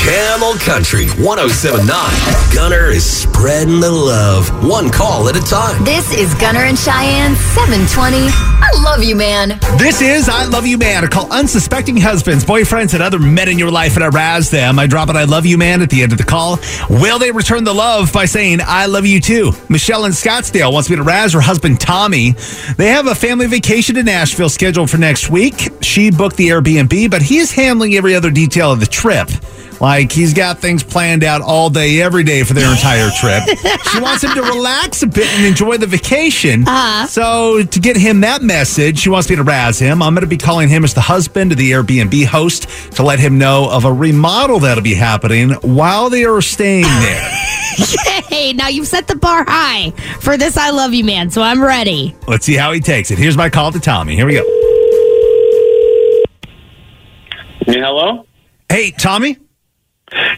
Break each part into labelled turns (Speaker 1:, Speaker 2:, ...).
Speaker 1: Camel Country 1079. Gunner is spreading the love, one call at a time.
Speaker 2: This is Gunner and Cheyenne 720. I love you, man.
Speaker 3: This is I Love You Man. I call unsuspecting husbands, boyfriends, and other men in your life and I razz them. I drop an I Love You Man at the end of the call. Will they return the love by saying I love you too? Michelle in Scottsdale wants me to razz her husband Tommy. They have a family vacation to Nashville scheduled for next week. She booked the Airbnb, but he's handling every other detail of the trip. Like he's got things planned out all day, every day for their entire trip. she wants him to relax a bit and enjoy the vacation.
Speaker 4: Uh-huh.
Speaker 3: So to get him that message, she wants me to razz him. I'm going to be calling him as the husband of the Airbnb host to let him know of a remodel that'll be happening while they are staying there.
Speaker 4: Hey, now you've set the bar high for this I love you man, so I'm ready.
Speaker 3: Let's see how he takes it. Here's my call to Tommy. Here we go.
Speaker 5: Yeah, hello?
Speaker 3: Hey, Tommy.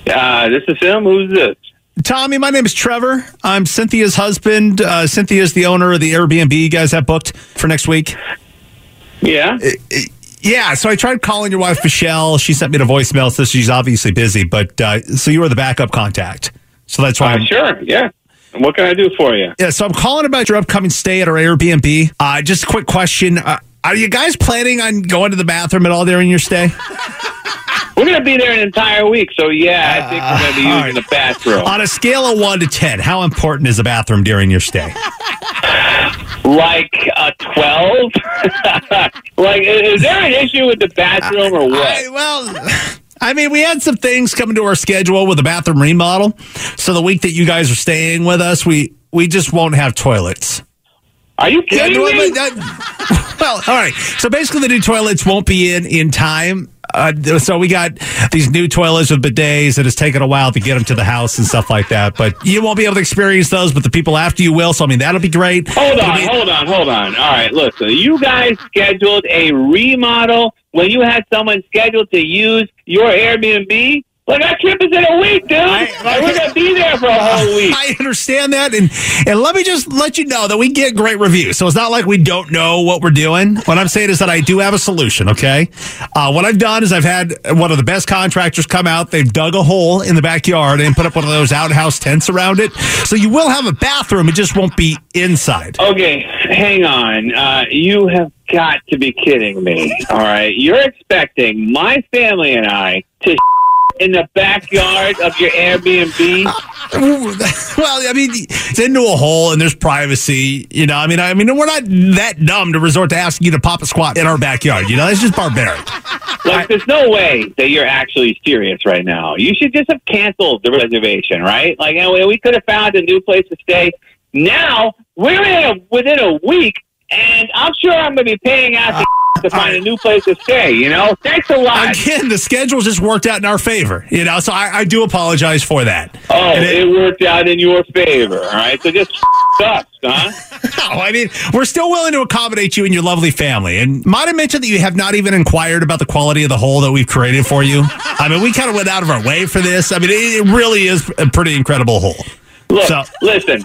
Speaker 5: Uh, this is him. Who's this?
Speaker 3: Tommy, my name is Trevor. I'm Cynthia's husband. Uh, Cynthia's the owner of the Airbnb you guys have booked for next week.
Speaker 5: Yeah.
Speaker 3: Yeah, so I tried calling your wife Michelle. She sent me the voicemail, so she's obviously busy. But uh, so you were the backup contact, so that's why.
Speaker 5: Uh,
Speaker 3: I'm,
Speaker 5: sure. Yeah. What can I do for you?
Speaker 3: Yeah, so I'm calling about your upcoming stay at our Airbnb. Uh, just a quick question: uh, Are you guys planning on going to the bathroom at all during your stay?
Speaker 5: We're going to be there an entire week, so yeah, I think we're going to be
Speaker 3: all
Speaker 5: using
Speaker 3: right.
Speaker 5: the bathroom.
Speaker 3: On a scale of one to ten, how important is the bathroom during your stay?
Speaker 5: Like uh, a 12? like, is there an issue with the bathroom or what?
Speaker 3: I, well, I mean, we had some things coming to our schedule with the bathroom remodel. So the week that you guys are staying with us, we we just won't have toilets.
Speaker 5: Are you kidding
Speaker 3: no,
Speaker 5: me?
Speaker 3: well, all right. So basically, the new toilets won't be in in time. Uh, so we got these new toilets with bidets, and it's taken a while to get them to the house and stuff like that. But you won't be able to experience those, but the people after you will. So I mean, that'll be great.
Speaker 5: Hold on,
Speaker 3: be-
Speaker 5: hold on, hold on. All right, listen. You guys scheduled a remodel when you had someone scheduled to use your Airbnb? Like, our trip is in a week, dude.
Speaker 3: I-
Speaker 5: Like, we're to be there for a whole week.
Speaker 3: I understand that, and and let me just let you know that we get great reviews. So it's not like we don't know what we're doing. What I'm saying is that I do have a solution. Okay, uh, what I've done is I've had one of the best contractors come out. They've dug a hole in the backyard and put up one of those outhouse tents around it. So you will have a bathroom. It just won't be inside.
Speaker 5: Okay, hang on. Uh, you have got to be kidding me. All right. You're expecting my family and I to in the backyard of your Airbnb?
Speaker 3: well, I mean, it's into a hole and there's privacy. You know, I mean, I mean, we're not that dumb to resort to asking you to pop a squat in our backyard. You know, it's just barbaric.
Speaker 5: Like, there's no way that you're actually serious right now. You should just have canceled the reservation, right? Like, we could have found a new place to stay. Now we're in a, within a week, and I'm sure I'm going to be paying out to, to find a new place to stay. You know, thanks a lot.
Speaker 3: Again, the schedule just worked out in our favor, you know. So I, I do apologize for that.
Speaker 5: Oh,
Speaker 3: And
Speaker 5: it, worked out in your favor. All right, so just us, huh?
Speaker 3: no, I mean, we're still willing to accommodate you and your lovely family. And might I mention that you have not even inquired about the quality of the hole that we've created for you? I mean, we kind of went out of our way for this. I mean, it, it really is a pretty incredible hole.
Speaker 5: Look,
Speaker 3: So-
Speaker 5: listen.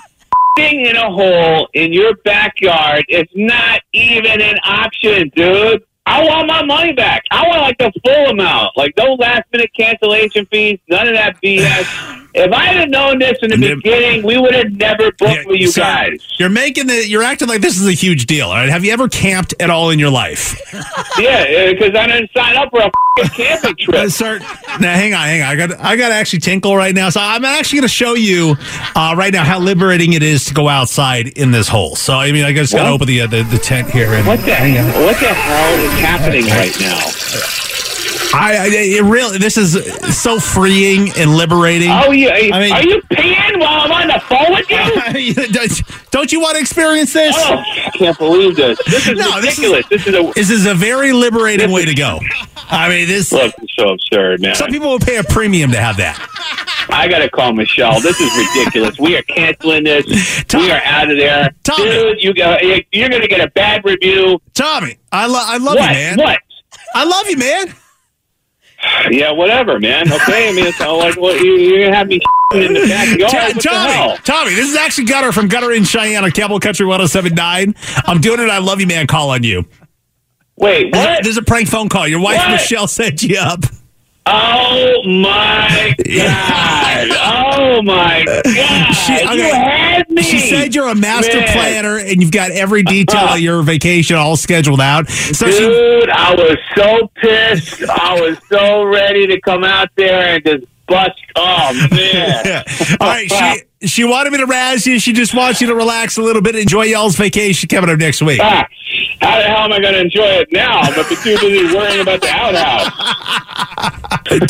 Speaker 5: Being in a hole in your backyard is not even an option, dude. I want my money back. I want like the full amount, like no last minute cancellation fees, none of that BS. If I had known this in the beginning, we would have never booked
Speaker 3: Yeah,
Speaker 5: with you
Speaker 3: so
Speaker 5: guys.
Speaker 3: You're making the. You're acting like this is a huge deal. All right. Have you ever camped at all in your life?
Speaker 5: Yeah, because I didn't sign up for a camping
Speaker 3: Uh,
Speaker 5: trip.
Speaker 3: sir, now hang on, hang on. I got. I got to actually tinkle right now. So I'm actually going to show you uh, right now how liberating it is to go outside in this hole. So I mean, I just got to open the, uh, the the tent here. And,
Speaker 5: What the what the hell is happening right now?
Speaker 3: I, I it really. This is so freeing and liberating.
Speaker 5: Oh, you,
Speaker 3: I mean-
Speaker 5: are you peeing while I'm on the phone with you?
Speaker 3: Don't- you want to experience this?
Speaker 5: Oh, I can't believe this. This is
Speaker 3: No, this is-
Speaker 5: ridiculous. This is, a
Speaker 3: This is a very liberating way to go. I mean, this.
Speaker 5: look. So absurd, man.
Speaker 3: Some people will pay a premium to have that.
Speaker 5: I gotta call Michelle. This is ridiculous. we are canceling this.
Speaker 3: Tom-
Speaker 5: we are out of there,
Speaker 3: Tommy.
Speaker 5: dude. You go. You're gonna get a bad review.
Speaker 3: Tommy, I, lo- I love
Speaker 5: what?
Speaker 3: you, man.
Speaker 5: What?
Speaker 3: I love you, man.
Speaker 5: Yeah, whatever, man. Okay, I mean, it's all like, well, you, gonna have me in the backyard. What the
Speaker 3: Tommy. Tommy, this is actually Gunner from Gunner in Cheyenne on Camel Country 1079. I'm doing it. I love you, man. Call on you.
Speaker 5: Wait, what?
Speaker 3: This is a prank phone call. Your wife
Speaker 5: What?
Speaker 3: Michelle set you up.
Speaker 5: Oh my god! Oh my god!
Speaker 3: She-
Speaker 5: you had me.
Speaker 3: She said you're a master
Speaker 5: Man.
Speaker 3: planner and you've got every detail of your vacation all scheduled out. So she,
Speaker 5: Dude, I was so pissed. I was so ready to come out there and just bust. Oh man!
Speaker 3: all right, she she wanted me to razz you. She just wants you to relax a little bit, enjoy y'all's vacation coming up next week.
Speaker 5: Ah, how the hell am I going to enjoy it now? I'm too busy worrying about the outhouse.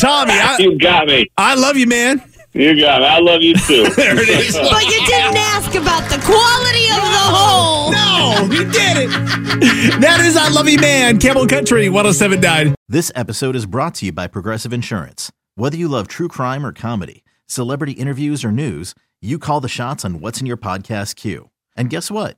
Speaker 3: Tommy, I,
Speaker 5: You got me.
Speaker 3: I love you, man.
Speaker 5: You got me. I love you too.
Speaker 3: There it is.
Speaker 4: But you didn't ask about the quality of the hole.
Speaker 3: No, you did it. That is I Love You Man, Camel Country 1079.
Speaker 6: This episode is brought to you by Progressive Insurance. Whether you love true crime or comedy, celebrity interviews or news, you call the shots on what's in your podcast queue. And guess what?